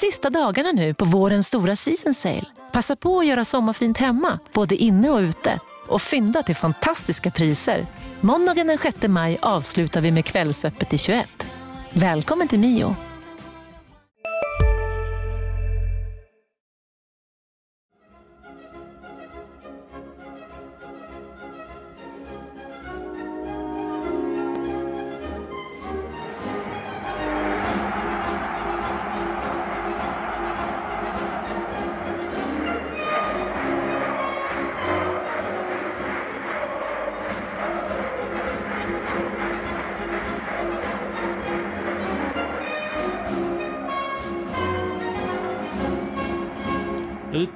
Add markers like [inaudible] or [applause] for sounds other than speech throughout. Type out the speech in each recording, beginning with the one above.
sista dagarna nu på vårens stora season sale. Passa på att göra sommarfint hemma, både inne och ute. Och fynda till fantastiska priser. Måndagen den 6 maj avslutar vi med Kvällsöppet i 21. Välkommen till Mio.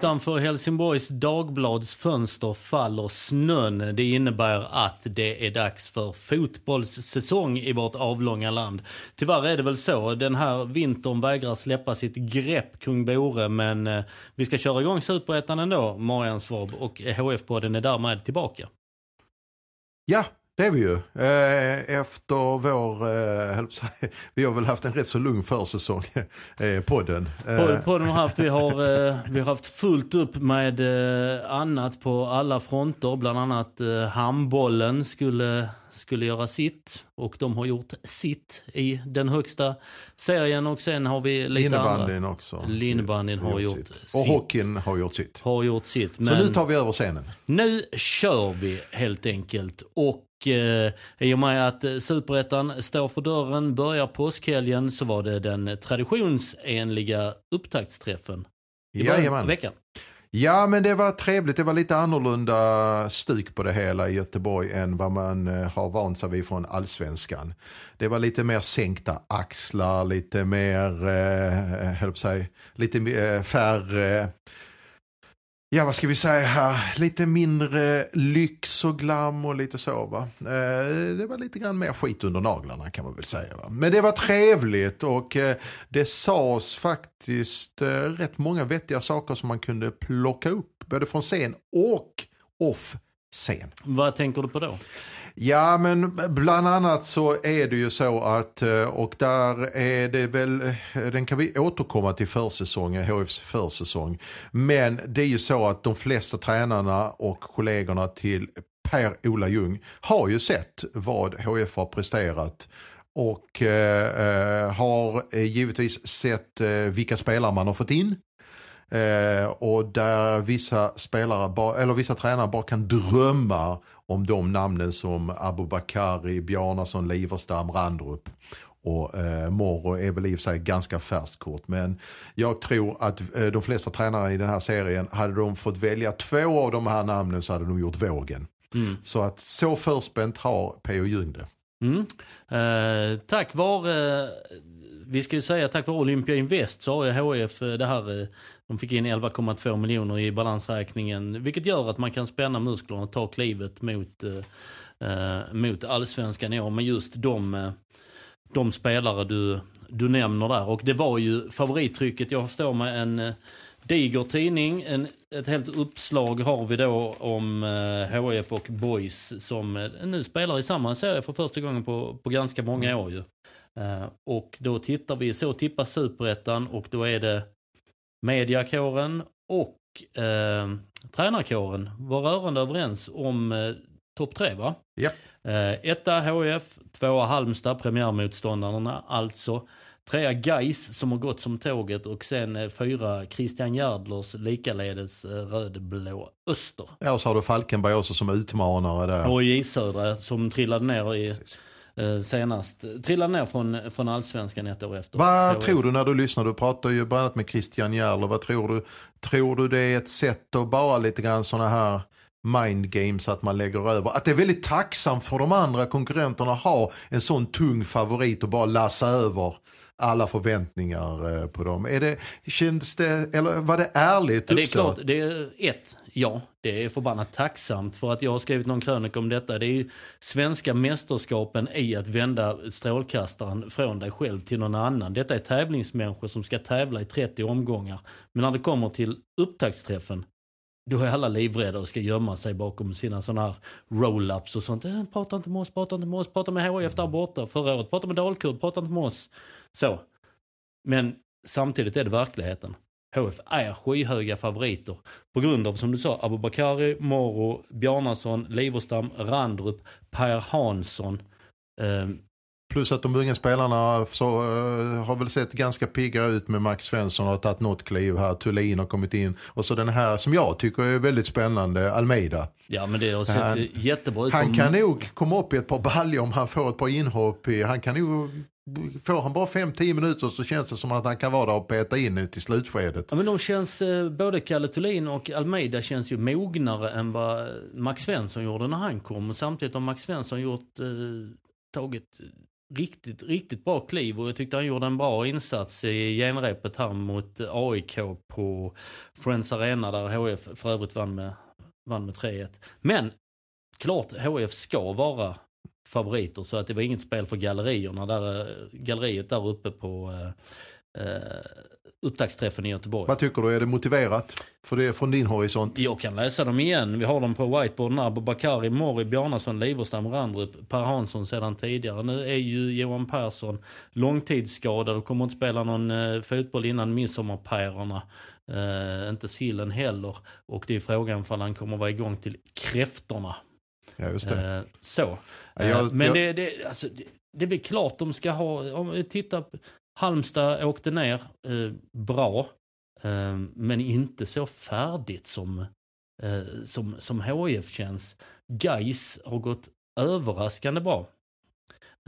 Utanför Helsingborgs Dagblads fönster faller snön. Det innebär att det är dags för fotbollssäsong i vårt avlånga land. Tyvärr är det väl så. Den här vintern vägrar släppa sitt grepp kring Bore men eh, vi ska köra igång Superettan ändå, Marian Svab. Och HF-podden är därmed tillbaka. Ja, det är vi ju. Eh, efter vår, eh, [laughs] vi har väl haft en rätt så lugn försäsong, eh, podden. Podden har haft, vi har, vi har haft fullt upp med annat på alla fronter. Bland annat handbollen skulle, skulle göra sitt och de har gjort sitt i den högsta serien och sen har vi lite Linnebandyn andra. också. Linnebandyn har, gjort, gjort sitt. Och hockeyn har gjort sitt. Har gjort sitt. Men så nu tar vi över scenen. Nu kör vi helt enkelt. Och eh, i och med att superettan står för dörren, börjar påskhelgen, så var det den traditionsenliga upptaktsträffen i början veckan. Ja men det var trevligt, det var lite annorlunda stuk på det hela i Göteborg än vad man eh, har vant sig vid från allsvenskan. Det var lite mer sänkta axlar, lite mer, eh, sig, lite eh, färre ja vad ska vi säga här, lite mindre lyx och glam och lite så va. Eh, det var lite grann mer skit under naglarna kan man väl säga. Va? Men det var trevligt och eh, det sades faktiskt eh, rätt många vettiga saker som man kunde plocka upp både från scen och off scen. Vad tänker du på då? Ja men bland annat så är det ju så att eh, och där är det väl, eh, den kan vi återkomma till försäsongen, HFs försäsong. Men det är ju så att de flesta tränarna och kollegorna till Per-Ola Ljung har ju sett vad HF har presterat och eh, eh har eh, givetvis sett eh, vilka spelare man har fått in. Eh, och där vissa spelare, eller vissa tränare bara kan drömma om de namnen som Abubakari, Bjarnason, Liverstam, Randrup och eh, Morro är väl i och för sig ganska färskt kort. Men jag tror att eh, de flesta tränare i den här serien, hade de fått välja två av de här namnen så hade de gjort vågen. Mm. Så att så förspänt har P.O. Ljung det. Mm. Eh, tack vare, eh, vi ska ju säga tack vare Olympia Invest så har HF eh, det här eh, de fick in 11,2 miljoner i balansräkningen, vilket gör att man kan spänna musklerna och ta klivet mot, eh, mot allsvenskan i år. Men just de, eh, de spelare du, du nämner där. Och det var ju favorittrycket. Jag står med en eh, diger tidning. En, ett helt uppslag har vi då om eh, HF och Boys som eh, nu spelar i samma serie för första gången på, på ganska många år ju. Eh, och då tittar vi, så tippar superettan och då är det mediakåren och eh, tränarkåren var rörande överens om eh, topp tre va? Ja. Eh, etta HF, tvåa Halmstad, premiärmotståndarna alltså. Trea Geis som har gått som tåget och sen eh, fyra Christian Järdlers likaledes eh, rödblå Öster. Ja och så har du Falkenberg också som utmanare där. Och J Södra som trillade ner i Precis senast. Trillade ner från, från allsvenskan ett år efter. Vad tror du när du lyssnar? Du pratar ju bland annat med Christian Järler. Vad tror du? Tror du det är ett sätt att bara lite grann sådana här mind games att man lägger över. Att det är väldigt tacksamt för de andra konkurrenterna att ha en sån tung favorit och bara lassa över alla förväntningar eh, på dem. Är det, kändes det, eller var det ärligt ja, Det är klart, det är ett, ja, det är förbannat tacksamt för att jag har skrivit någon krönika om detta. Det är ju svenska mästerskapen i att vända strålkastaren från dig själv till någon annan. Detta är tävlingsmänniskor som ska tävla i 30 omgångar. Men när det kommer till upptaktsträffen, då är alla livrädda och ska gömma sig bakom sina sådana här roll-ups och sånt. Äh, prata inte med oss, prata inte med oss, prata med HIF där borta förra året, prata med Dalkurd, prata inte med oss. Så. Men samtidigt är det verkligheten. HF är skyhöga favoriter på grund av, som du sa, Abubakari, Moro, Bjarnason, Liverstam, Randrup, Per Hansson. Eh, Plus att de unga spelarna så, uh, har väl sett ganska pigga ut med Max Svensson har tagit något kliv här. Thulin har kommit in. Och så den här som jag tycker är väldigt spännande, Almeida. Ja men det har sett han, jättebra ut. Han kan nog komma upp i ett par baljor om han får ett par inhopp. I, han kan nog Får han bara 5-10 minuter så känns det som att han kan vara där och peta in till slutskedet. Ja, men de känns, eh, både Kalle Thulin och Almeida känns ju mognare än vad eh, Max Svensson gjorde när han kom. Och samtidigt har Max Svensson gjort, eh, tagit riktigt, riktigt bra kliv och jag tyckte han gjorde en bra insats i genrepet här mot eh, AIK på Friends Arena där HF för övrigt vann med, vann med 3-1. Men klart HF ska vara favoriter så att det var inget spel för gallerierna där, galleriet där uppe på eh, eh upptaktsträffen i Göteborg. Vad tycker du, är det motiverat? För det är från din horisont. Jag kan läsa dem igen. Vi har dem på whiteboarden. Abubakari, Mori, Bjarnason, Liverstam, Randrup, Per Hansson sedan tidigare. Nu är ju Johan Persson långtidsskadad och kommer inte spela någon eh, fotboll innan midsommarpärerna. Eh, inte sillen heller. Och det är frågan ifall han kommer vara igång till kräftorna. Ja, just det. Eh, så. Ja, jag, Men jag... Det, det, alltså, det, det är väl klart de ska ha, om vi tittar Halmstad åkte ner eh, bra, eh, men inte så färdigt som, eh, som, som HIF känns. Geis har gått överraskande bra.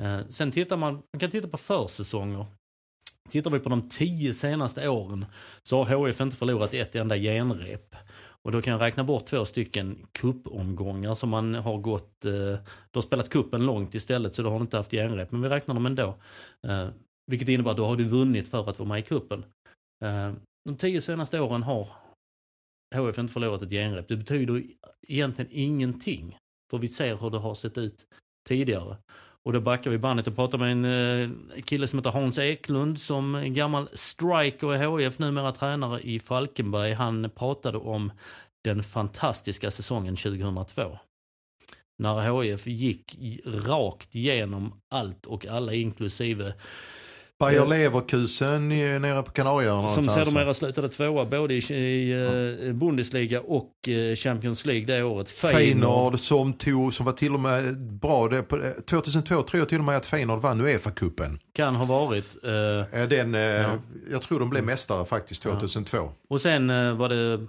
Eh, sen tittar man, man kan titta på försäsonger. Tittar vi på de tio senaste åren så har HIF inte förlorat ett enda genrep. Och då kan jag räkna bort två stycken kuppomgångar som man har gått, eh, du har spelat kuppen långt istället så du har inte haft genrep, men vi räknar dem ändå. Eh, vilket innebär att då har du vunnit för att vara med i kuppen. Eh, de tio senaste åren har HF inte förlorat ett genrep. Det betyder egentligen ingenting. För vi ser hur det har sett ut tidigare. Och då backar vi bandet och pratar med en eh, kille som heter Hans Eklund som är gammal striker i HIF, numera tränare i Falkenberg. Han pratade om den fantastiska säsongen 2002 när HIF gick rakt igenom allt och alla inklusive Bayer Leverkusen nere på Kanarieöarna. Som sedermera slutade tvåa både i, i ja. Eh, Bundesliga och eh, Champions League det året. Feyenoord som tog, som var till och med bra. Det, 2002 eh, tror jag till och med att Feyenoord vann Uefa-cupen. Kan ha varit. Eh, Den, eh, ja. Jag tror de blev mästare faktiskt 2002. Ja. Och sen eh, var det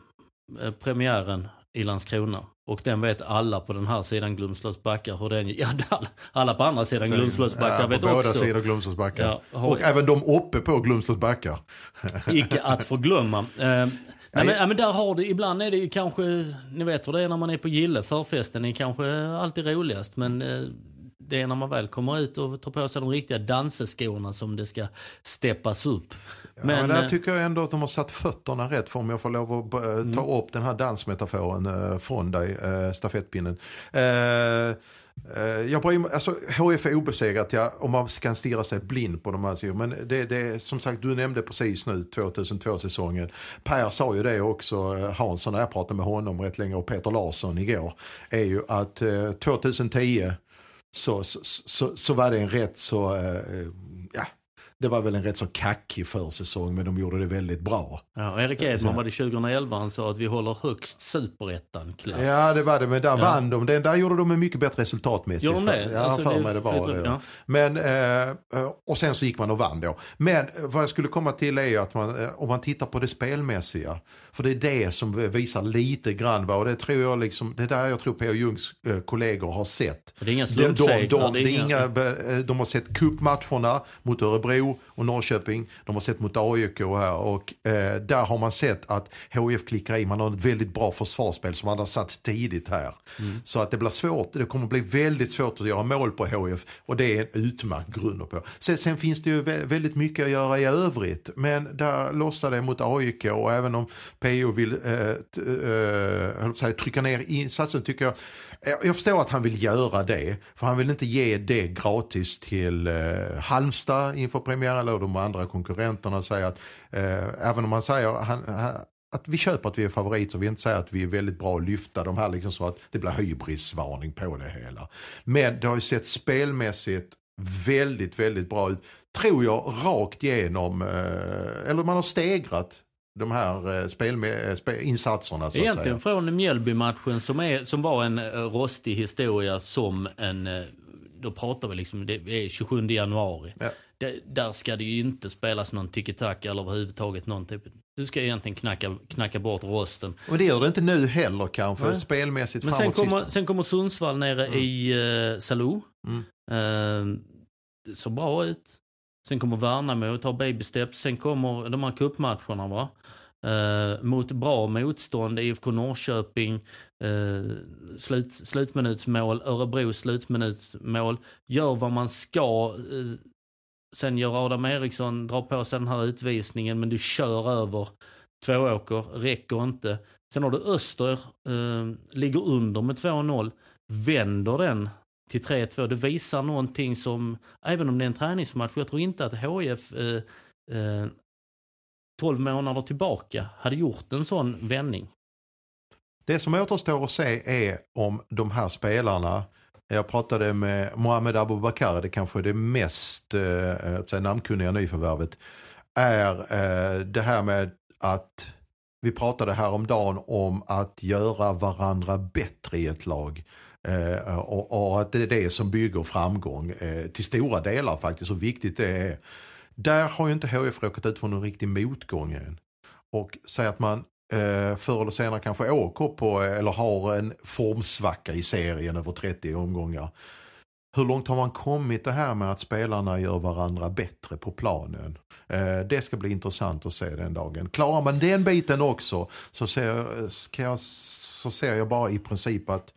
premiären i Landskrona. Och den vet alla på den här sidan Glumslövs backar hur den [laughs] Ja, alla på andra sidan Glumslövs backar ja, vet på också. båda sidor Glumslövs backar. Ja. Och även de uppe på Glumslövs backar. [laughs] Icke att förglömma. Eh, nej, men, ja, men där har du, ibland är det ju kanske, ni vet hur det är när man är på Gille, förfesten är kanske alltid roligast. Men eh, det är när man väl kommer ut och tar på sig de riktiga danseskorna som det ska steppas upp. Ja, men, där eh, tycker jag ändå att de har satt fötterna rätt för om jag får lov att eh, ta mm. upp den här dansmetaforen eh, från dig, stafettpinnen. Jag bryr alltså HF är obesegrat ja, om man kan stirra sig blind på de här. Men det, det som sagt, du nämnde precis nu 2002-säsongen. Per sa ju det också, Hansson, när jag pratade med honom rätt länge och Peter Larsson igår. Är ju att 2010 så, så, så, så var det en rätt så, ja, det var väl en rätt så kackig försäsong men de gjorde det väldigt bra. Ja, Erik Edman var det 2011 han sa att vi håller högst superettan-klass. Ja det var det men där ja. vann de. Den, där gjorde de en mycket bättre resultatmässigt. Gjorde de det? Ja, alltså, för mig det var det. Ja. Men, eh, och sen så gick man och vann då. Men vad jag skulle komma till är att man, eh, om man tittar på det spelmässiga. För det är det som visar lite grann vad, och det tror jag liksom, det är där jag tror P.O. Jungs eh, kollegor har sett. Det är inga. De, de, de, inga... de har sett cupmatcherna mot Örebro och Norrköping. De har sett mot AIK här och eh, där har man sett att HIF klickar i. Man har ett väldigt bra försvarsspel som man har satt tidigt här. Mm. Så att det blir svårt. Det kommer bli väldigt svårt att göra mål på HIF och det är en utmärkt grund på. Sen, sen finns det ju väldigt mycket att göra i övrigt. Men där lossar det mot AIK och även om Pompeo vill eh, eh, säga, trycka ner insatsen tycker jag eh, jag förstår att han vill göra det, för han vill inte ge det gratis till eh, Halmstad inför premiären eller de andra konkurrenterna. Säger att, eh, även om man säger han, han, att vi köper att vi är favorit Vi vi inte säger att vi är väldigt bra att lyfta de här liksom så att det blir hybrisvarning på det hela. Men det har ju sett spelmässigt väldigt, väldigt bra ut. tror jag, rakt igenom, eh, eller man har stegrat de här eh, spelme- eh, insatserna så att Egentligen säga. från Mjällby-matchen som, är, som var en eh, rostig historia som en... Då pratar vi liksom, det är 27 januari. Ja. Det, där ska det ju inte spelas någon tiki-taka eller överhuvudtaget någon typ. Du ska egentligen knacka, knacka bort rosten. Och det gör det inte nu heller kanske, Nej. spelmässigt Men sen kommer, sen kommer Sundsvall nere i uh, Salou. Mm. Eh, det såg bra ut. Sen kommer Värnamo och tar baby steps. Sen kommer de här cupmatcherna va. Eh, mot bra motstånd, IFK Norrköping, uh, slut, slutminutsmål, Örebro slutminutsmål. Gör vad man ska. eh, sen gör Adam Eriksson, drar på sig den här utvisningen men du kör över Tvååker, räcker inte. Sen har du Öster, eh, ligger under med 2-0, vänder den till 3-2. Det visar någonting som, även om det är en träningsmatch, jag tror inte att HIF eh, eh, 12 månader tillbaka hade gjort en sån vändning. Det som återstår att se är om de här spelarna, jag pratade med Mohamed Abubakar, det kanske är det mest eh, namnkunniga nyförvärvet, är eh, det här med att vi pratade häromdagen om att göra varandra bättre i ett lag. Eh, och, och att det är det som bygger framgång eh, till stora delar faktiskt, hur viktigt det är. Där har ju inte HF råkat ut för någon riktig motgång än. Och säg att man eh, förr eller senare kanske åker på eller har en formsvacka i serien över 30 omgångar. Hur långt har man kommit det här med att spelarna gör varandra bättre på planen? Eh, det ska bli intressant att se den dagen. Klarar man den biten också så ser, eh, ska jag, så ser jag bara i princip att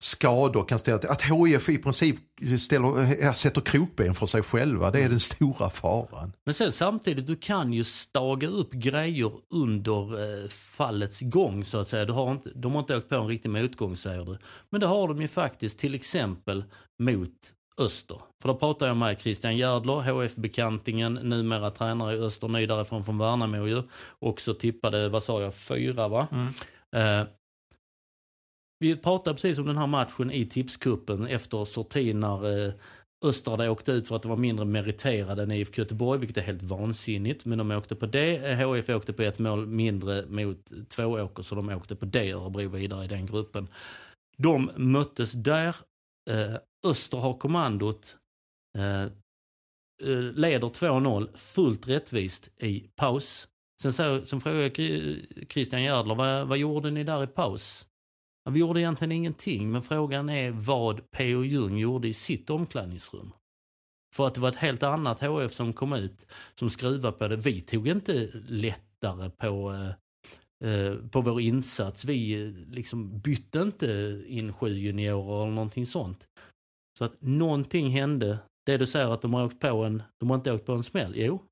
skador kan ställa till. Att HIF i princip ställer, ja, sätter krokben för sig själva. Det är den stora faran. Men sen samtidigt, du kan ju staga upp grejer under eh, fallets gång så att säga. Du har inte, de har inte åkt på en riktig motgång säger du. Men det har de ju faktiskt till exempel mot Öster. För då pratar jag med Christian Järdler, HF-bekantingen, numera tränare i Öster, ny därifrån från Värnamo ju. Också tippade, vad sa jag, fyra va? Eh, vi pratade precis om den här matchen i tipskuppen efter sortin när eh, Öster åkte ut för att de var mindre meriterade än IFK Göteborg, vilket är helt vansinnigt. Men de åkte på det. Eh, HIF åkte på ett mål mindre mot Tvååker, så de åkte på det Örebro vidare i den gruppen. De möttes där. Eh, Öster har kommandot. Eh, eh leder 2-0 fullt rättvist i paus. Sen, så, sen frågade jag Christian Järdler, vad, vad gjorde ni där i paus? Vi gjorde egentligen ingenting, men frågan är vad P.O. Jung gjorde i sitt omklädningsrum. För att det var ett helt annat HF som kom ut, som skruvade på det. Vi tog inte lättare på, eh, eh, på vår insats. Vi eh, liksom bytte inte in sju juniorer eller någonting sånt. Så att någonting hände. Det du säger att de har åkt på en, de har inte åkt på en smäll. Jo,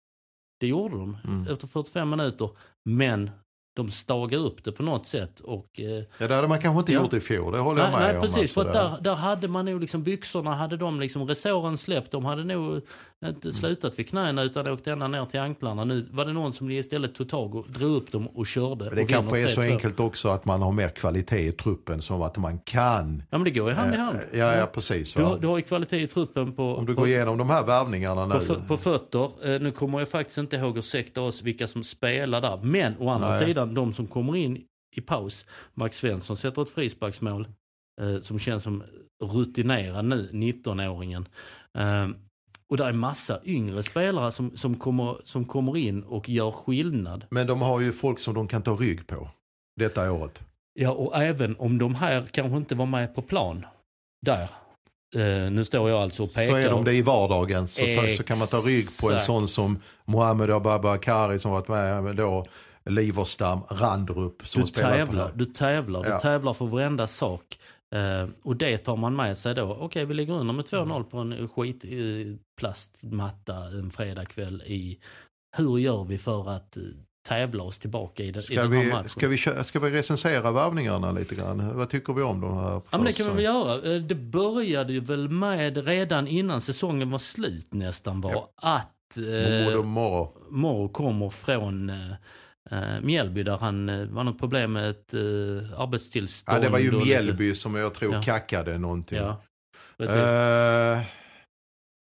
det gjorde de Mm. efter 45 minuter. Men de stagade upp det på något sätt och eh, Ja, det hade man kanske inte Ja. gjort i fjol, det håller jag Nej, med nej om. precis, för alltså, där, där hade man nog liksom byxorna, hade de liksom resåren släppt, de hade nog Mm. inte slutat vid knäna utan åkt ända ner till anklarna. Nu var det någon som istället tog tag och drog upp dem och körde. Men det och kanske är så 3-2. enkelt också att man har mer kvalitet i truppen som att man kan. Ja men det går ju hand i hand. Eh, Ja, ja precis. Du, du har ju kvalitet i truppen på, Om du på, går igenom de här värvningarna nu. på, på fötter. Eh, nu kommer jag faktiskt inte ihåg, ursäkta oss, vilka som spelar där. Men å andra Nej. sidan, de som kommer in i paus. Max Svensson sätter ett frisparksmål eh, som känns som rutinerad nu, 19-åringen. Eh, och det är massa yngre spelare som, som, kommer, som kommer in och gör skillnad. Men de har ju folk som de kan ta rygg på detta året. Ja, och även om de här kanske inte var med på plan där. Eh, nu står jag alltså och pekar. Så är de det i vardagen så, ta, så kan man ta rygg på en sån som Mohamed Abubakari som varit med då. Liverstam, Randrup som Du spelar tävlar, på du tävlar, Ja. du tävlar för varenda sak. Eh, och det tar man med sig då. Okej, vi ligger under med 2-0 på en skit eh, plastmatta en fredagkväll i... Hur gör vi för att eh, tävla oss tillbaka i, den- i Ska den här vi, matchen? ska, vi, ska vi recensera värvningarna lite grann? Vad tycker vi om de här? Ja men det kan vi väl göra. Det började ju väl med redan innan säsongen var slut nästan var Ja. att eh. Moro kommer från eh, eh, Mjällby där han eh, var något problem med ett eh, arbetstillstånd. Ja, det var ju Mjällby som jag tror Ja. kackade någonting. Ja. Eh,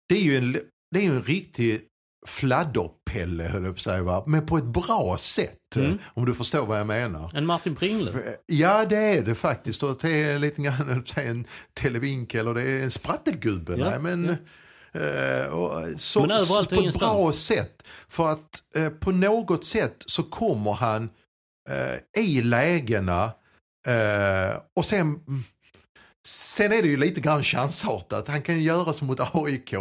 det är ju en, det är ju en riktig fladderpelle höll jag på att säga, va? men på ett bra sätt. Mm. Om du förstår vad jag menar. En Martin Pringle. Ja det är det faktiskt. Och det är lite grann [laughs] en televinkel och det är en sprattelgubbe. Ja, Nej, men, eh, och, så, Men överallt på ett ingenstans. bra sätt. För att eh, på något sätt så kommer han eh, i lägena eh, och sen Sen är det ju lite grann chansartat. Han kan göra som mot AIK.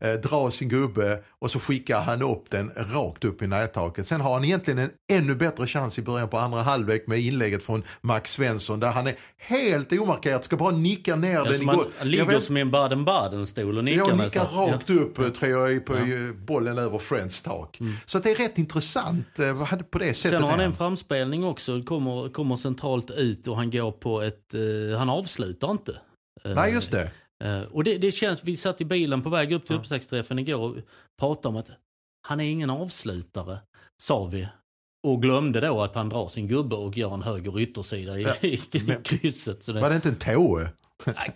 Eh, dra sin gubbe och så skickar han upp den rakt upp i nättaket. Sen har han egentligen en ännu bättre chans i början på andra halvlek med inlägget från Max Svensson där han är helt omarkerad, ska bara nicka ner den Alltså i man gol. ligger vet- som i en Baden-Baden-stol och nickar jag nickar nästan. rakt upp eh, tror jag på eh, bollen över Friends tak. Så att det är rätt intressant på det sättet. Mm. Sen har han en framspelning också, kommer, kommer centralt ut och han går på ett, eh, han avslutar inte. Nej just det. Eh, och det, det känns, vi satt i bilen på väg upp till upptaktsträffen igår och pratade om att han är ingen avslutare, sa vi. Och glömde då att han drar sin gubbe och gör en höger yttersida i, Ja, [laughs] i men- krysset. Så det, Var det inte en tåe?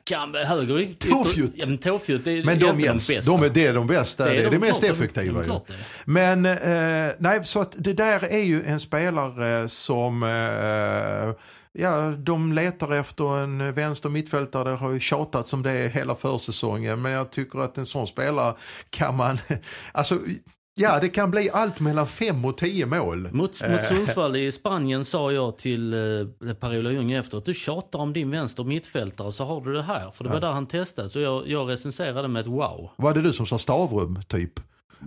Kan, höger ytter- Tåfjutt. Ja, men tåfjutt det är Men de, Jens, bästa. de är det är de bästa, det är det, de mest klart, de- effektiva. de det. Men eh, nej, så att det där är ju en spelare som eh, Ja, de letar efter en vänster mittfältare. Det har ju tjatats om det hela försäsongen. Men jag tycker att en sån spelare kan man... [laughs] Alltså, ja, det kan bli allt mellan fem och tio mål. Mot, Eh, mot Sundsvall i Spanien sa jag till eh, Per-Ola Ljung efter att du tjatar om din vänster mittfältare så har du det här. För det var där han testade. Så jag, jag recenserade med ett wow. Var det du som sa Stavrum, typ?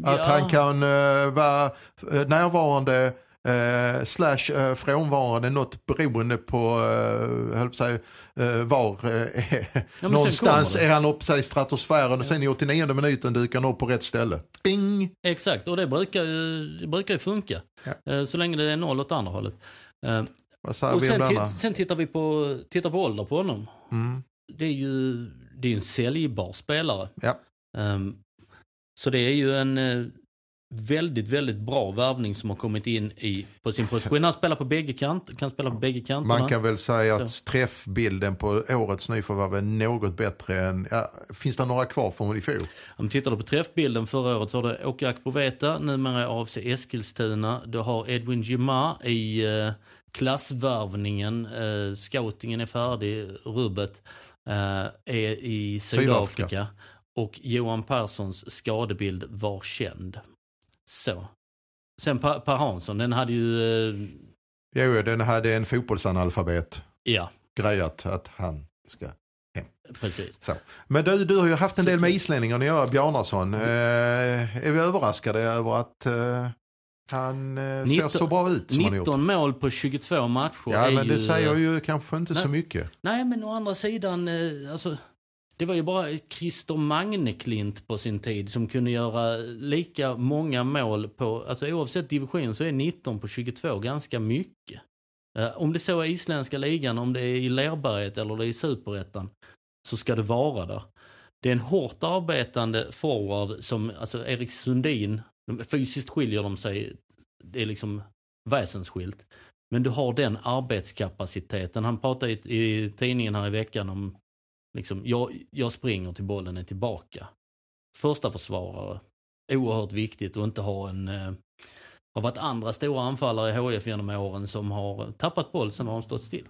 Att Ja. han kan eh, vara eh, närvarande eh, slash eh, frånvarande, något beroende på, eh, höll på säga, eh, var eh, [laughs] sen någonstans är han uppe sig i stratosfären och sen i 89 minuten dyker han upp på rätt ställe. Bing! Exakt, och det brukar, ju- det brukar ju funka. Ja. Eh, Så länge det är noll åt andra hållet. Eh, Och sen, sen tittar vi på, tittar på ålder på honom. Mm. Det är ju det är en säljbar spelare. Ja. Ehm, så det är ju en eh, väldigt, väldigt bra värvning som har kommit in i, på sin position. Han spelar på bägge kant, kan spela på bägge kanterna. Man kan väl säga att Så. träffbilden på årets nyförvärv var något bättre än, ja, finns det några kvar från i fjol? Om tittar du på träffbilden förra året så har du Åke Akpoveta, numera AFC Eskilstuna. Du har Edwin Gima i eh, klassvärvningen. Eh, scoutingen är färdig, rubbet eh, är i Sydafrika. Sydafrika. Och Johan Perssons skadebild var känd. Så. Sen Per, per Hansson, den hade ju, eh, Jo, den hade en fotbollsanalfabet ja grejat att han ska precis. Så. Men du, du har ju haft en Så del med islänningar att göra, Bjarnason. Eh, är vi överraskade över att eh, han eh, ser 19 så bra ut som han har gjort? 19 mål på 22 matcher Ja, men det ju, säger ju kanske inte så Nej. mycket. Nej, men å andra sidan, eh, alltså, det var ju bara Christer Magneklint på sin tid som kunde göra lika många mål på, alltså oavsett division så är 19 på 22 ganska mycket. Eh, om det så är isländska ligan, om det är i Lerberget eller det är i superettan, så ska det vara där. Det är en hårt arbetande forward som, alltså Erik Sundin, fysiskt skiljer de sig, det är liksom väsensskilt. Men du har den arbetskapaciteten. Han pratade i, i tidningen här i veckan om, liksom, jag, jag springer till bollen är tillbaka. Första försvarare, oerhört viktigt att inte ha en, eh, har varit andra stora anfallare i HF genom åren som har tappat boll, sen har de stått still.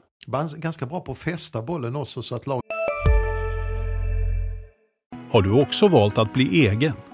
Ganska bra på att fästa bollen också så att lag Har du också valt att bli egen?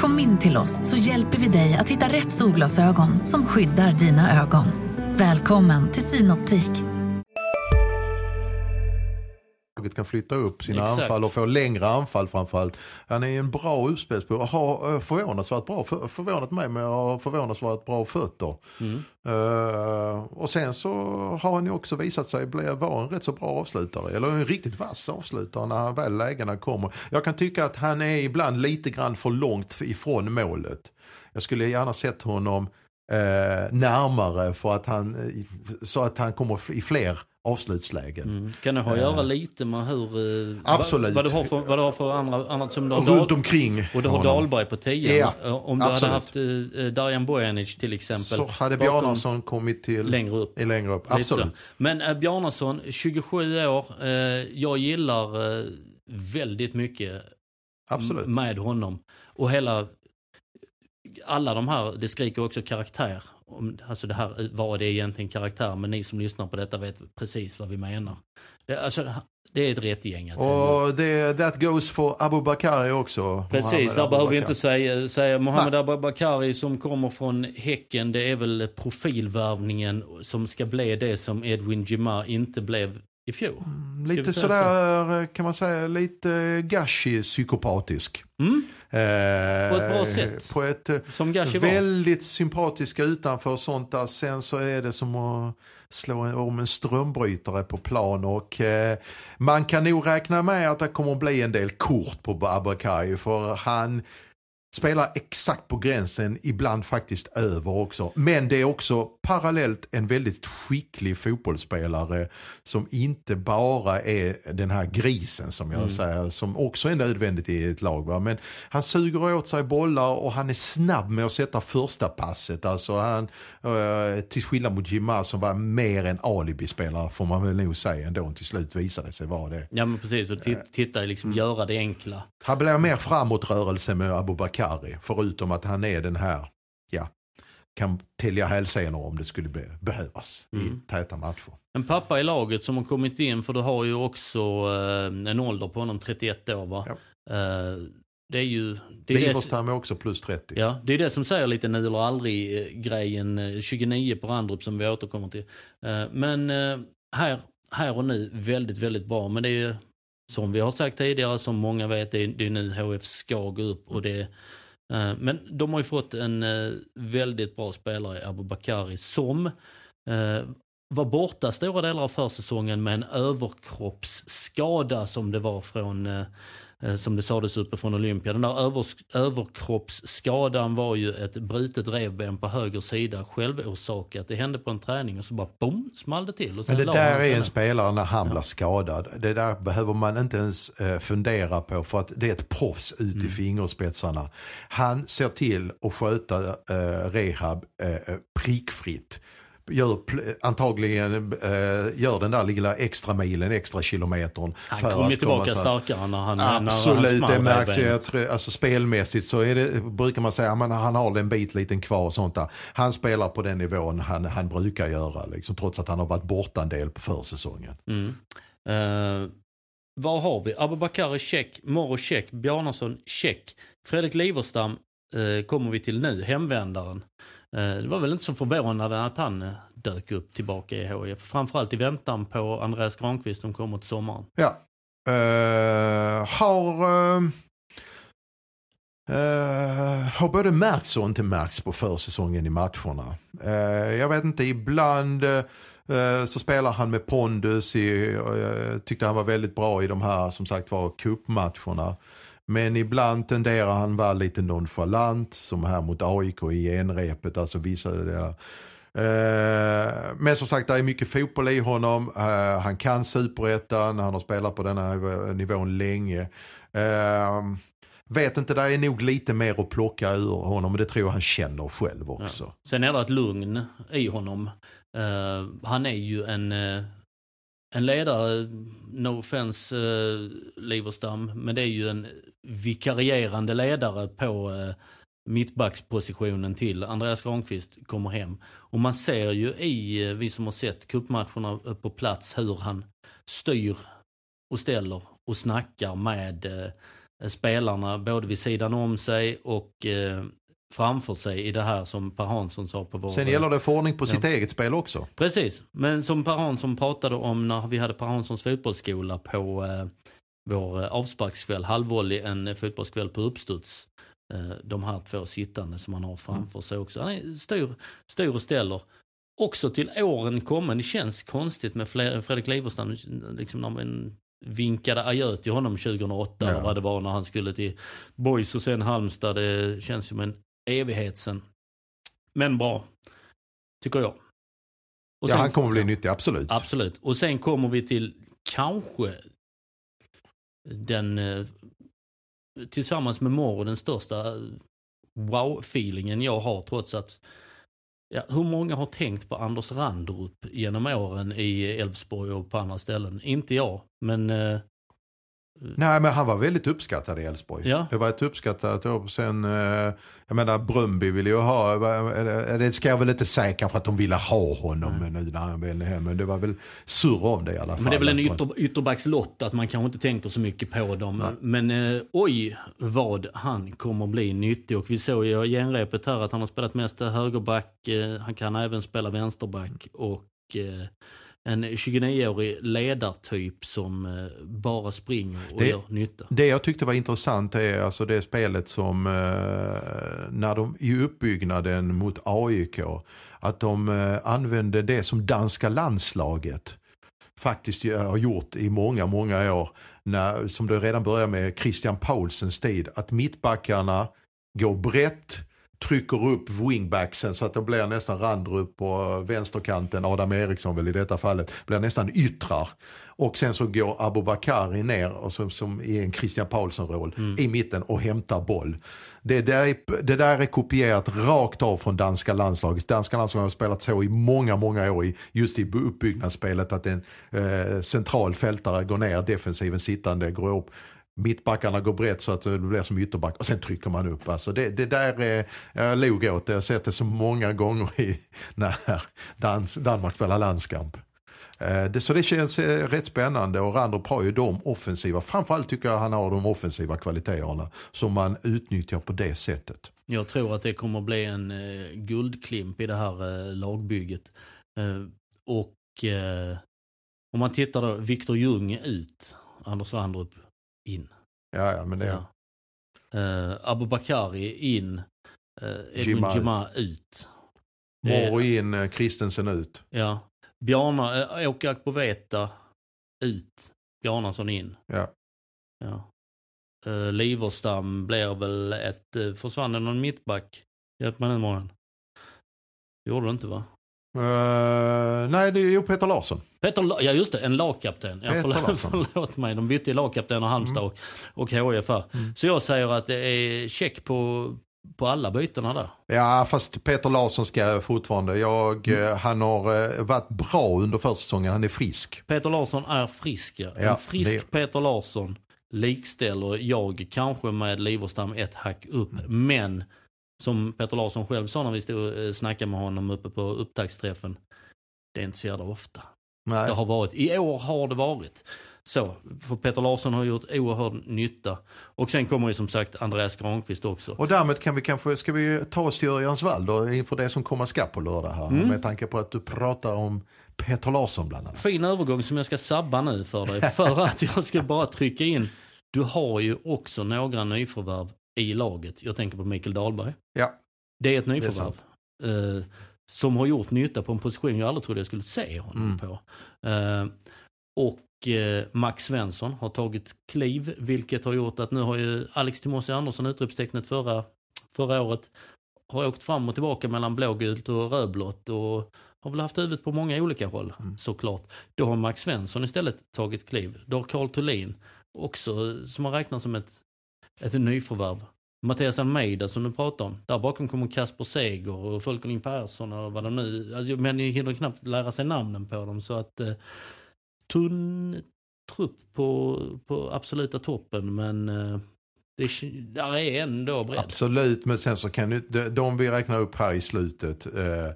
Kom in till oss så hjälper vi dig att hitta rätt solglasögon som skyddar dina ögon. Välkommen till Synoptik laget kan flytta upp sina Exakt. anfall och få längre anfall framförallt. Han är en bra utspelsspelare. Har eh, förvånansvärt bra, för, förvånat mig med att ha förvånansvärt bra fötter. Mm. Eh, och sen så har han ju också visat sig bli, vara en rätt så bra avslutare. Eller en riktigt vass avslutare när väl lägena kommer. Jag kan tycka att han är ibland lite grann för långt ifrån målet. Jag skulle gärna sett honom eh, närmare för att han, så att han kommer i fler avslutslägen. Mm. Kan det ha att göra lite med hur... eh, Absolut. Vad, vad, du har för, vad du har för andra, annat som du har Runt omkring Och du har. Dahlberg på 10. Ja, Om du absolut. hade haft uh, Darjan Bojanic till exempel. Så hade Bjarnason kommit till Längre upp. längre upp. Absolut. Men uh, Bjarnason, 27 år. eh, jag gillar eh, väldigt mycket Absolut. med honom. Och hela, alla de här, det skriker också karaktär. Om, alltså det här, vad det är egentligen karaktär, men ni som lyssnar på detta vet precis vad vi menar. Det, alltså, det är ett rättgängat. Och det, that goes for Abu Bakari också. Precis, Mohammed där behöver vi inte säga, säga Mohamed Abubakari som kommer från Häcken. Det är väl profilvärvningen som ska bli det som Edwin Jima inte blev i fjol. Vi Lite sådär, kan man säga, lite gashi-psykopatisk. Mm. Eh, På ett bra sätt. På ett eh, Som Gashi var. väldigt sympatisk utanför och sånt där. Sen så är det som att slå om en strömbrytare på plan och eh, man kan nog räkna med att det kommer att bli en del kort på Abakari för han spelar exakt på gränsen, ibland faktiskt över också. Men det är också parallellt en väldigt skicklig fotbollsspelare som inte bara är den här grisen som jag säger, som också är nödvändigt i ett lag. Va? Men han suger åt sig bollar och han är snabb med att sätta första passet. Alltså han, eh, till skillnad mot Jimma som var mer en alibispelare får man väl nog säga ändå. Till slut visade sig vara det. Ja men precis, och tit- titta liksom göra det enkla. Han blir mer framåtrörelse med Abu Bakari. Förutom att han är den här, ja, kan tälja hälsenor om det skulle be behövas Mm. i täta matcher. En pappa i laget som har kommit in, för du har ju också eh, en ålder på honom, 31 år va? Ja. Eh, det är ju... Det är Liverstam är också plus 30. ja, det är det som säger lite nu eller aldrig eh, grejen, eh, 29 på Randrup som vi återkommer till. Eh, men eh, här, här och nu, väldigt, väldigt bra. Men det är ju som vi har sagt tidigare, som många vet, det är, det är nu HF ska gå upp. Och det, eh, men de har ju fått en eh, väldigt bra spelare i Abu Bakari som eh, var borta stora delar av försäsongen med en överkroppsskada som det var från, eh, som det sades uppifrån Olympia. Den där övers, överkroppsskadan var ju ett brutet revben på höger sida, självorsakat. Det hände på en träning och så bara boom, small det till. Men det där är en spelare när han blir skadad. Det där behöver man inte ens eh, fundera på för att det är ett proffs ut Mm. i fingerspetsarna. Han ser till att sköta eh, rehab eh, eh, prickfritt. Gör, antagligen eh, gör den där lilla extra milen, extra kilometern. Han för kom ju att komma tillbaka starkare när han när han Absolut, det märks ju. tror, alltså spelmässigt så är det, brukar man säga att han har en bit liten kvar och sånt där. Han spelar på den nivån han, han brukar göra, liksom, trots att han har varit borta en del på försäsongen. Mm. Eh, vad har vi? Abubakari check, Moro check, Bjarnason check. Fredrik Liverstam eh, kommer vi till nu, hemvändaren. Eh, det var väl inte så förvånande att han eh, dök upp tillbaka i HIF. Framförallt i väntan på Andreas Granqvist som kommer till sommaren. Ja. Uh, har, uh, har både märkts och inte märkts på försäsongen i matcherna. Jag vet inte, ibland så spelar han med pondus. I, jag tyckte han var väldigt bra i de här som sagt var cupmatcherna. Men ibland tenderar han vara lite nonchalant som här mot AIK i genrepet. Alltså vissa delar. Eh, men som sagt, det är mycket fotboll i honom. Eh, han kan superettan, han har spelat på den här nivån länge. Eh, vet inte, det är nog lite mer att plocka ur honom och det tror jag han känner själv också. Sen är det ett lugn i honom. Eh, han är ju en, eh, en ledare, no offense uh, Liverstam, men det är ju en vikarierande ledare på uh, mittbackspositionen till Andreas Granqvist kommer hem. Och man ser ju i, eh, vi som har sett cupmatcherna på plats, hur han styr och ställer och snackar med eh, spelarna både vid sidan om sig och eh, framför sig i det här som Per Hansson sa på vår... Sen gäller det att få ordning på sitt Ja. eget spel också. Precis, men som Per Hansson pratade om när vi hade Per Hanssons fotbollsskola på eh, vår eh, avsparkskväll, halvvolley, en eh, fotbollskväll på uppstuds. Eh, de här två sittande som han har framför sig också. Han är styr, styr och ställer. Också till åren kommen, det känns konstigt med Fredrik Liverstam, liksom när man vinkade adjö till honom 2008 Ja. vad det var när han skulle till Boys och sen Halmstad. Det känns som en evighet sen. Men bra, tycker jag. Och ja, sen- han kommer bli nyttig, absolut. Absolut. Och sen kommer vi till kanske den, eh, tillsammans med Moro, den största eh, wow-feelingen jag har trots att Ja, hur många har tänkt på Anders Randrup genom åren i Elfsborg och på andra ställen? Inte jag, men eh, Nej men han var väldigt uppskattad i Elfsborg. Ja. Det var ett uppskattat jobb. Sen, eh, jag menar Bröndby ville ju ha, det ska jag väl inte säga kanske att de ville ha honom nu när han väl är hem. Men det var väl surr om det i alla fall. Men det är väl en ytter, ytterbackslott att man kanske inte tänker så mycket på dem. Men eh, oj vad han kommer bli nyttig. Och vi såg ju i genrepet här att han har spelat mest högerback. Eh, han kan även spela vänsterback. Och eh, en 29-årig ledartyp som eh, bara springer och Det- gör nytta. Det jag tyckte var intressant är alltså det spelet som eh, när de i uppbyggnaden mot AIK att de eh, använde det som danska landslaget faktiskt har gjort i många, många år. När, som det redan började med Christian Paulsens tid. Att mittbackarna går brett, trycker upp wingbacksen så att det blir nästan Randrup på vänsterkanten, Adam Eriksson väl i detta fallet, blir nästan yttrar. Och sen så går Abubakari ner och som, som i en Christian Paulsson-roll i mitten och hämtar boll. Det där, är, det där är kopierat rakt av från danska landslaget. Danska landslaget har spelat så i många, många år i, just i uppbyggnadsspelet att en eh, central fältare går ner, defensiven sittande, går upp Mittbackarna går brett så att det blir som ytterback och sen trycker man upp. Alltså det, det där är, jag log åt det, jag har sett det så många gånger i, [laughs] när dans, Danmark spelar landskamp. Eh, det, så det känns eh, rätt spännande och Randrup har ju de offensiva, framförallt tycker jag han har de offensiva kvaliteterna som man utnyttjar på det sättet. Jag tror att det kommer bli en eh, guldklimp i det här eh, lagbygget. Eh, och eh, om man tittar då, Viktor Ljung ut, Anders Randrup in. Ja, ja men det, Ja. Eh, Abubakari in, uh, Edwin Jima. Ut. Moro in, eh, Christensen ut. Ja. Bjarna, äh, Åke Akpoveta ut, Bjarnason in. Ja. Ja. Uh, Liverstam blir väl ett, uh, försvann det någon mittback? Hjälp mig nu morgon. Gjorde det inte va? Eh, nej, det är ju Peter Larsson. Peter, ja just det, en lagkapten. Ja, förlåt, förlåt mig, de bytte i lagkapten och Halmstad och, och HIF här. Så jag säger att det är check på, på alla bytena där. Ja, fast Peter Larsson ska fortfarande, jag, eh, han har eh, varit bra under försäsongen, han är frisk. Peter Larsson är frisk. ja. En frisk det- Peter Larsson likställer jag kanske med Liverstam ett hack upp. Mm. Men som Peter Larsson själv sa när vi stod och eh, snackade med honom uppe på upptaktsträffen. Det är inte så jävla ofta. Nej. Det har varit. I år har det varit. Så, för Peter Larsson har gjort oerhörd nytta. Och sen kommer ju som sagt Andreas Granqvist också. Och därmed kan vi kanske, ska vi ta oss till Örjansvall då inför det som komma ska på lördag här. Mm. Med tanke på att du pratar om Peter Larsson bland annat. Fin övergång som jag ska sabba nu för dig. För att jag ska bara trycka in. Du har ju också några nyförvärv i laget. Jag tänker på Mikael Dahlberg. Ja, Det är ett är nyförvärv. eh, som har gjort nytta på en position jag aldrig trodde jag skulle se honom Mm. på. Eh, och eh, Max Svensson har tagit kliv, vilket har gjort att nu har ju Alex Timossi Andersson, utropstecknet förra, förra året, har åkt fram och tillbaka mellan blågult och rödblått och har väl haft huvudet på många olika håll Mm. såklart. Då har Max Svensson istället tagit kliv. Då har Carl Thulin också, som har räknats som ett, ett nyförvärv. Mattias Almeida som du pratar om. Där bakom kommer Kasper Seger och Folkeling Persson och vad de nu... Alltså, men ni hinner knappt lära sig namnen på dem så att... Eh, tunn trupp på, på absoluta toppen men eh, det där är ändå bredd. absolut. Men sen så kan du, de, de vi räknar upp här i slutet. Eh,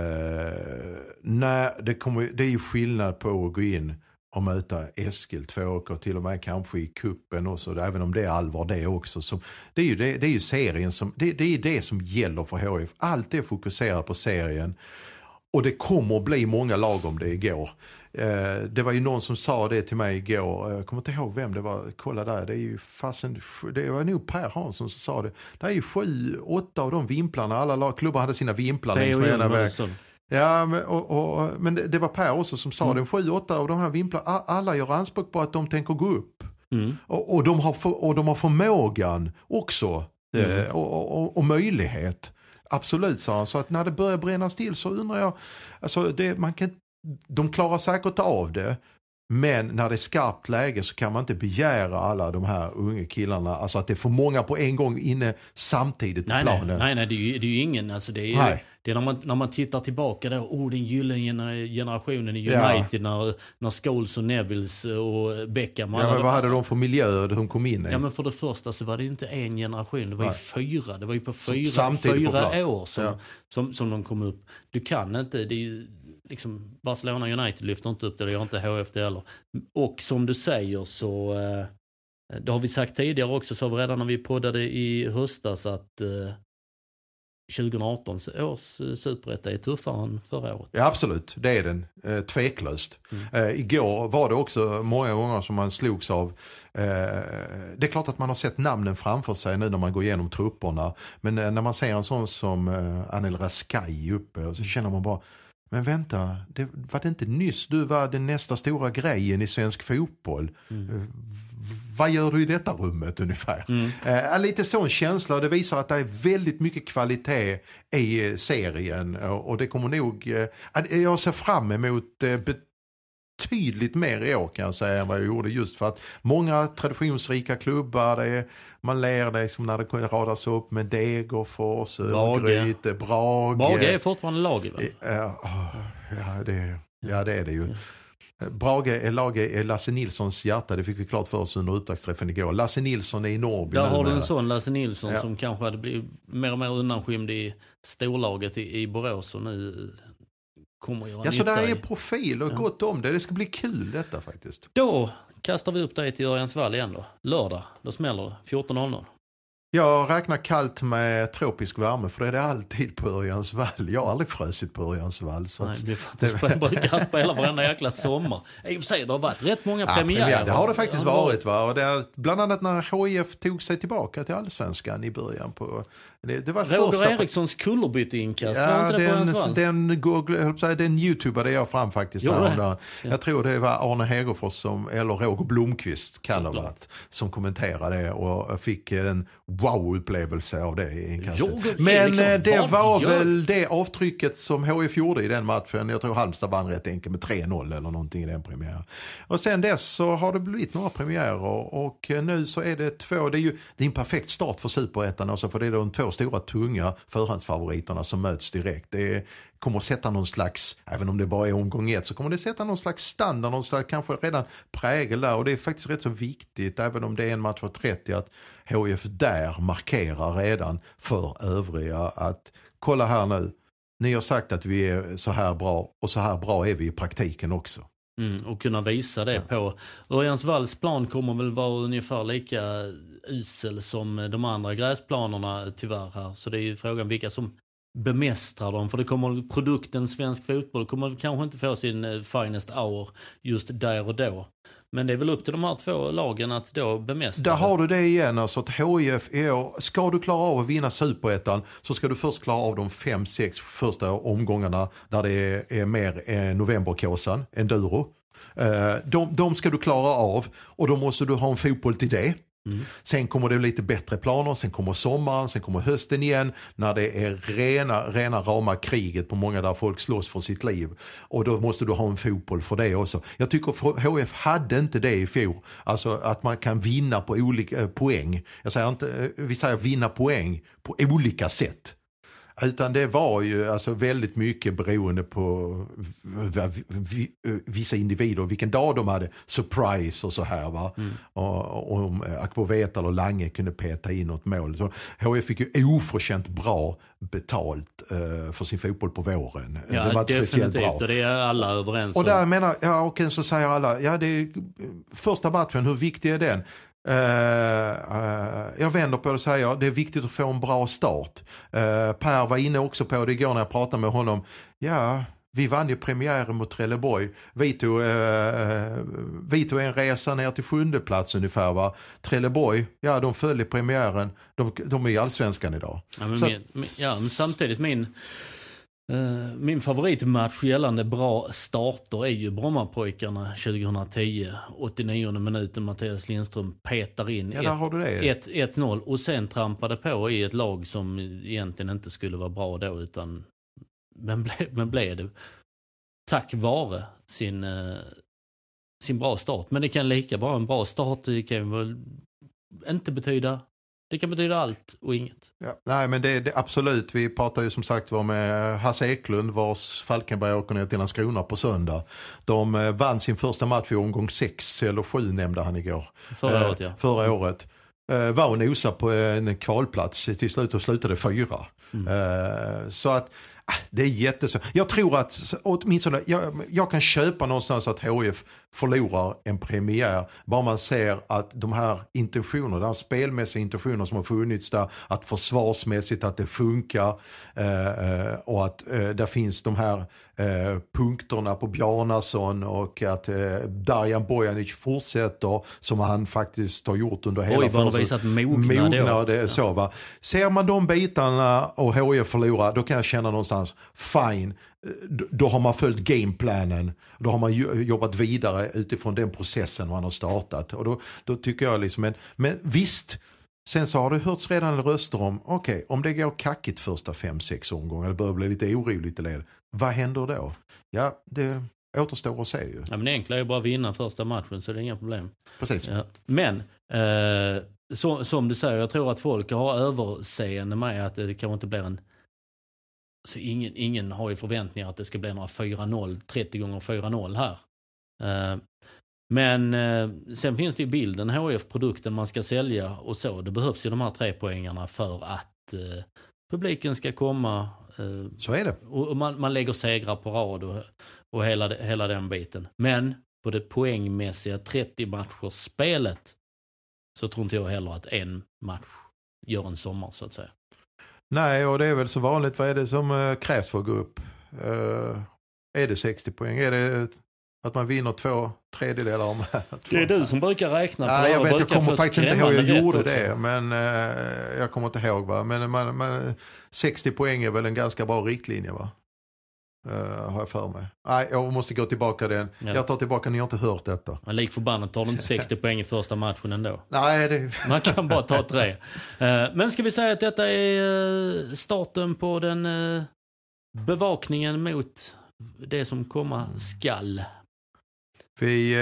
eh, nej, det, kommer, det är ju skillnad på att gå in och möta Eskil Tvååker till och med kanske i kuppen också, även om det är allvar det också. Så det, är ju det, det är ju serien som, det, det är det som gäller för HF. Allt är fokuserat på serien. Och det kommer att bli många lag om det igår. Eh, det var ju någon som sa det till mig igår. Jag kommer inte ihåg vem det var. Kolla där. Det är ju fasen, det var nog Per Hansson som sa det. Det är ju sju, åtta av de vimplarna. Alla lag, klubbar hade sina vimplar längs med ena vägen. Ja, men, och, och, men det, det var Per också som sa det. Sju, åtta av de här vimplarna. Alla gör anspråk på att de tänker gå upp. Mm. Och, och, de, har för, och de har förmågan också. Mm. Eh, och, och, och möjlighet absolut sa han. Så att när det börjar brännas till så undrar jag, alltså det, man kan, de klarar säkert av det. Men när det är skarpt läge så kan man inte begära alla de här unga killarna, alltså att det är för många på en gång inne samtidigt nej, i planen. Nej, nej, det, är ju, det är ju ingen. Alltså det är, Nej. Det är när, man, när man tittar tillbaka då, oh den gyllene generationen i Ja. United när, när Scholes och Nevils och Beckham och Ja, men vad hade de för miljö de kom in i? Ja men för det första så var det inte en generation, det var ju Nej. fyra. Det var ju på fyra, samtidigt på fyra plan. år som, Ja. som, som de kom upp. Du kan inte, det är ju liksom Barcelona United lyfter inte upp det, det gör inte HF det heller. Och som du säger så, eh, det har vi sagt tidigare också, sa vi redan när vi poddade i höstas att eh, 2018 års eh, superetta är tuffare än förra året. Ja absolut, det är den. Eh, tveklöst. Mm. Eh, igår var det också många gånger som man slogs av. Eh, det är klart att man har sett namnen framför sig nu när man går igenom trupperna. Men eh, när man ser en sån som eh, Anel Raskai uppe så känner man bara men vänta, det, var det inte nyss du var den nästa stora grejen i svensk fotboll? Mm. Vad gör du i detta rummet ungefär? Eh, lite sån känsla och det visar att det är väldigt mycket kvalitet i eh, serien och, det kommer nog, eh, jag ser fram emot eh, betydligt mer i år kan jag säga än vad jag gjorde just för att många traditionsrika klubbar, är, man ler det som när det kunde radas upp med Degerfors. Örgryte, Brage. Brage är fortfarande lag va? Ja, ja, det, ja, det är det ju. Brage är laget är Lasse Nilssons hjärta, det fick vi klart för oss under upptaktsträffen igår. Lasse Nilsson är i Norrby Där har du en sån Lasse Nilsson Ja. som kanske hade blivit mer och mer undanskymd i storlaget i, i Borås och nu kommer göra Ja, så där är profil och Ja. gott om det. Det ska bli kul detta faktiskt. Då kastar vi upp dig till Örjansvall igen då. Lördag, då smäller det. 14.00. Jag räknar kallt med tropisk värme för det är det alltid på Örjansvall. Jag har aldrig frusit på Örjansvall. Så Nej, att, det är för att du sp- brukar spela varenda jäkla sommar. I och för sig, det har varit rätt många Ja, premiärer. premiär, det har det faktiskt Ja, varit. Va? Och det är, bland annat när HIF tog sig tillbaka till allsvenskan i början. På, det, det var Roger första, Erikssons kullerbytteinkast, var Ja, inte det på den, den, Google, jag höll på att säga, den youtubade jag fram faktiskt. Det? häromdagen. Jag tror det var Arne Hegerfors som, eller Roger Blomqvist kan det ha varit, som kommenterade det och fick en wow-upplevelse av det inkastet. Men Eriksson, eh, det var gör- väl det avtrycket som HIF gjorde i den matchen. Jag tror Halmstad vann rätt enkelt med 3-0 eller någonting i den premiären. Och sen dess så har det blivit några premiärer och eh, nu så är det två, det är ju det är en perfekt start för superettan också för det är de två stora tunga förhandsfavoriterna som möts direkt. Det är, kommer att sätta någon slags, även om det bara är omgång ett, så kommer det sätta någon slags standard, någon slags kanske redan prägel där och det är faktiskt rätt så viktigt, även om det är en match för 30, att HIF där markerar redan för övriga att kolla här nu, ni har sagt att vi är så här bra och så här bra är vi i praktiken också. Mm, och kunna visa det på. Örjansvalls plan kommer väl vara ungefär lika usel som de andra gräsplanerna tyvärr här. Så det är ju frågan vilka som bemästrar dem. För det kommer, produkten svensk fotboll kommer kanske inte få sin eh, finest hour just där och då. Men det är väl upp till de här två lagen att då bemästra Där har du det igen, alltså att HIF i år, ska du klara av att vinna superettan så ska du först klara av de fem, sex första omgångarna där det är, är mer novemberkåsan, enduro. Eh, de, de ska du klara av och då måste du ha en fotboll till det. Mm. Sen kommer det lite bättre planer, sen kommer sommaren, sen kommer hösten igen när det är rena, rena rama kriget på många där folk slåss för sitt liv. Och då måste du ha en fotboll för det också. Jag tycker HF hade inte det i fjol. Alltså att man kan vinna på olika eh, poäng. Jag säger inte, eh, vi säger vinna poäng på olika sätt. Utan det var ju alltså väldigt mycket beroende på vissa individer, vilken dag de hade surprise och så här. Va? Och, och om Akbo Vetal och Lange kunde peta in något mål. Så HF fick ju oförtjänt bra betalt eh, för sin fotboll på våren. Ja, det var ett speciellt bra. definitivt. Och det är alla överens Och om. där menar, ja och så säger alla, ja det är första matchen, hur viktig är den? Eh, eh, jag vänder på det och säger, det är viktigt att få en bra start. Eh, per var inne också på det igår när jag pratade med honom. Ja, vi vann ju premiären mot Trelleborg. Vi tog, vi tog en resa ner till sjunde plats ungefär. Va? Trelleborg, ja de föll i premiären. De, de är i allsvenskan idag. Ja, men, Så- min, ja, men samtidigt min, min favoritmatch gällande bra starter är ju Brommapojkarna 2010. 89 minuten Mattias Lindström petar in Ja, där har du det. 1-0 och sen trampade på i ett lag som egentligen inte skulle vara bra då utan men, ble, men blev det tack vare sin, eh, sin bra start. Men det kan lika bra en bra start det kan väl inte betyda det kan betyda allt och inget. Ja, nej men det, det absolut, vi pratar ju som sagt var med Hasse Eklund vars Falkenberg åker ner till Landskrona på söndag. De eh, vann sin första match i omgång sex eller sju nämnde han igår. Förra året ja. Eh, förra året. Eh, var och nosa på en kvalplats till slut och slutade fyra. Mm. Eh, så att ah, det är jättesvårt. Jag tror att, åtminstone, jag, jag kan köpa någonstans att HF förlorar en premiär. Bara man ser att de här intentionerna, de här spelmässiga intentionerna som har funnits där, att försvarsmässigt att det funkar eh, eh och att eh, där finns de här eh, punkterna på Bjarnason och att eh, Darjan Bojanic fortsätter som han faktiskt har gjort under hela visat mogna, mogna det, så, va? Ser man de bitarna och HIF förlorar, då kan jag känna någonstans, fine, då har man följt gameplanen. Då har man jobbat vidare utifrån den processen man har startat. Och då, då tycker jag liksom, men, men visst, sen så har det hörts redan röster om, okej, okay, om det går kackigt första fem sex omgångar, det börjar bli lite oroligt i led, vad händer då? Ja, det återstår att se ju. Ja, men det enkla är ju bara att vinna första matchen så det är inga problem. Precis. Ja. Men, eh, så, som du säger, jag tror att folk har överseende med att det kanske inte blir en så ingen, ingen har ju förväntningar att det ska bli några 4-0, 30 gånger 4-0 här. Uh, men uh, sen finns det ju bilden HF-produkten man ska sälja och så. Det behövs ju de här tre poängarna för att uh, publiken ska komma. så är det. Och man, man lägger segrar på rad och, och hela, hela den biten. Men på det poängmässiga 30 matchers spelet så tror inte jag heller att en match gör en sommar så att säga. Nej, och det är väl så vanligt. Vad är det som uh, krävs för att gå upp? Uh, är det 60 poäng? Är det att man vinner två tredjedelar om [laughs] Det är du som brukar räkna på ja, Jag vet, jag kommer faktiskt inte ihåg. Jag gjorde det, men uh, jag kommer inte ihåg. Va? Men man, man, 60 poäng är väl en ganska bra riktlinje va? Uh, har jag för mig. Nej, jag måste gå tillbaka den. Ja. Jag tar tillbaka, ni har inte hört detta. Men lik förbannat tar du inte [laughs] 60 poäng i första matchen ändå. Nej, det... Man kan bara ta tre. Uh, men ska vi säga att detta är uh, starten på den bevakningen mot det som komma skall. Vi,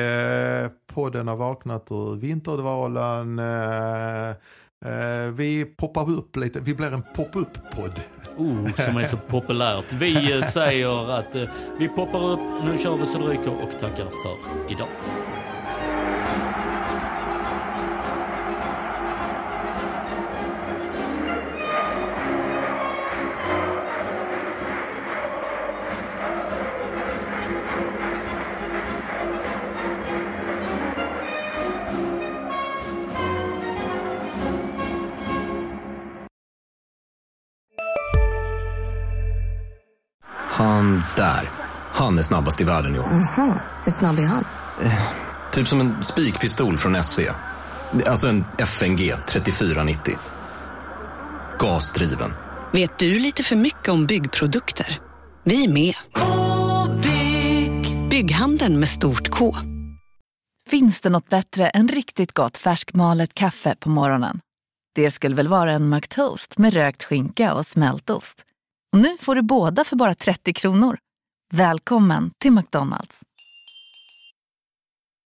podden har vaknat ur vinterdvalan. Eh, vi poppar upp lite, vi blir en pop-up-podd. Oh, som är så populärt. Vi eh, säger att eh, vi poppar upp, nu kör vi så det ryker och tackar för idag. Är snabbast i världen, jo. Aha, hur snabb är han? Eh, typ som en spikpistol från SV. Alltså en FNG 3490. Gasdriven. Vet du lite för mycket om byggprodukter? Vi är med. -bygg. Bygghandeln med stort K. Finns det något bättre än riktigt gott färskmalet kaffe på morgonen? Det skulle väl vara en McToast med rökt skinka och smältost? Och nu får du båda för bara 30 kronor. Välkommen till McDonalds.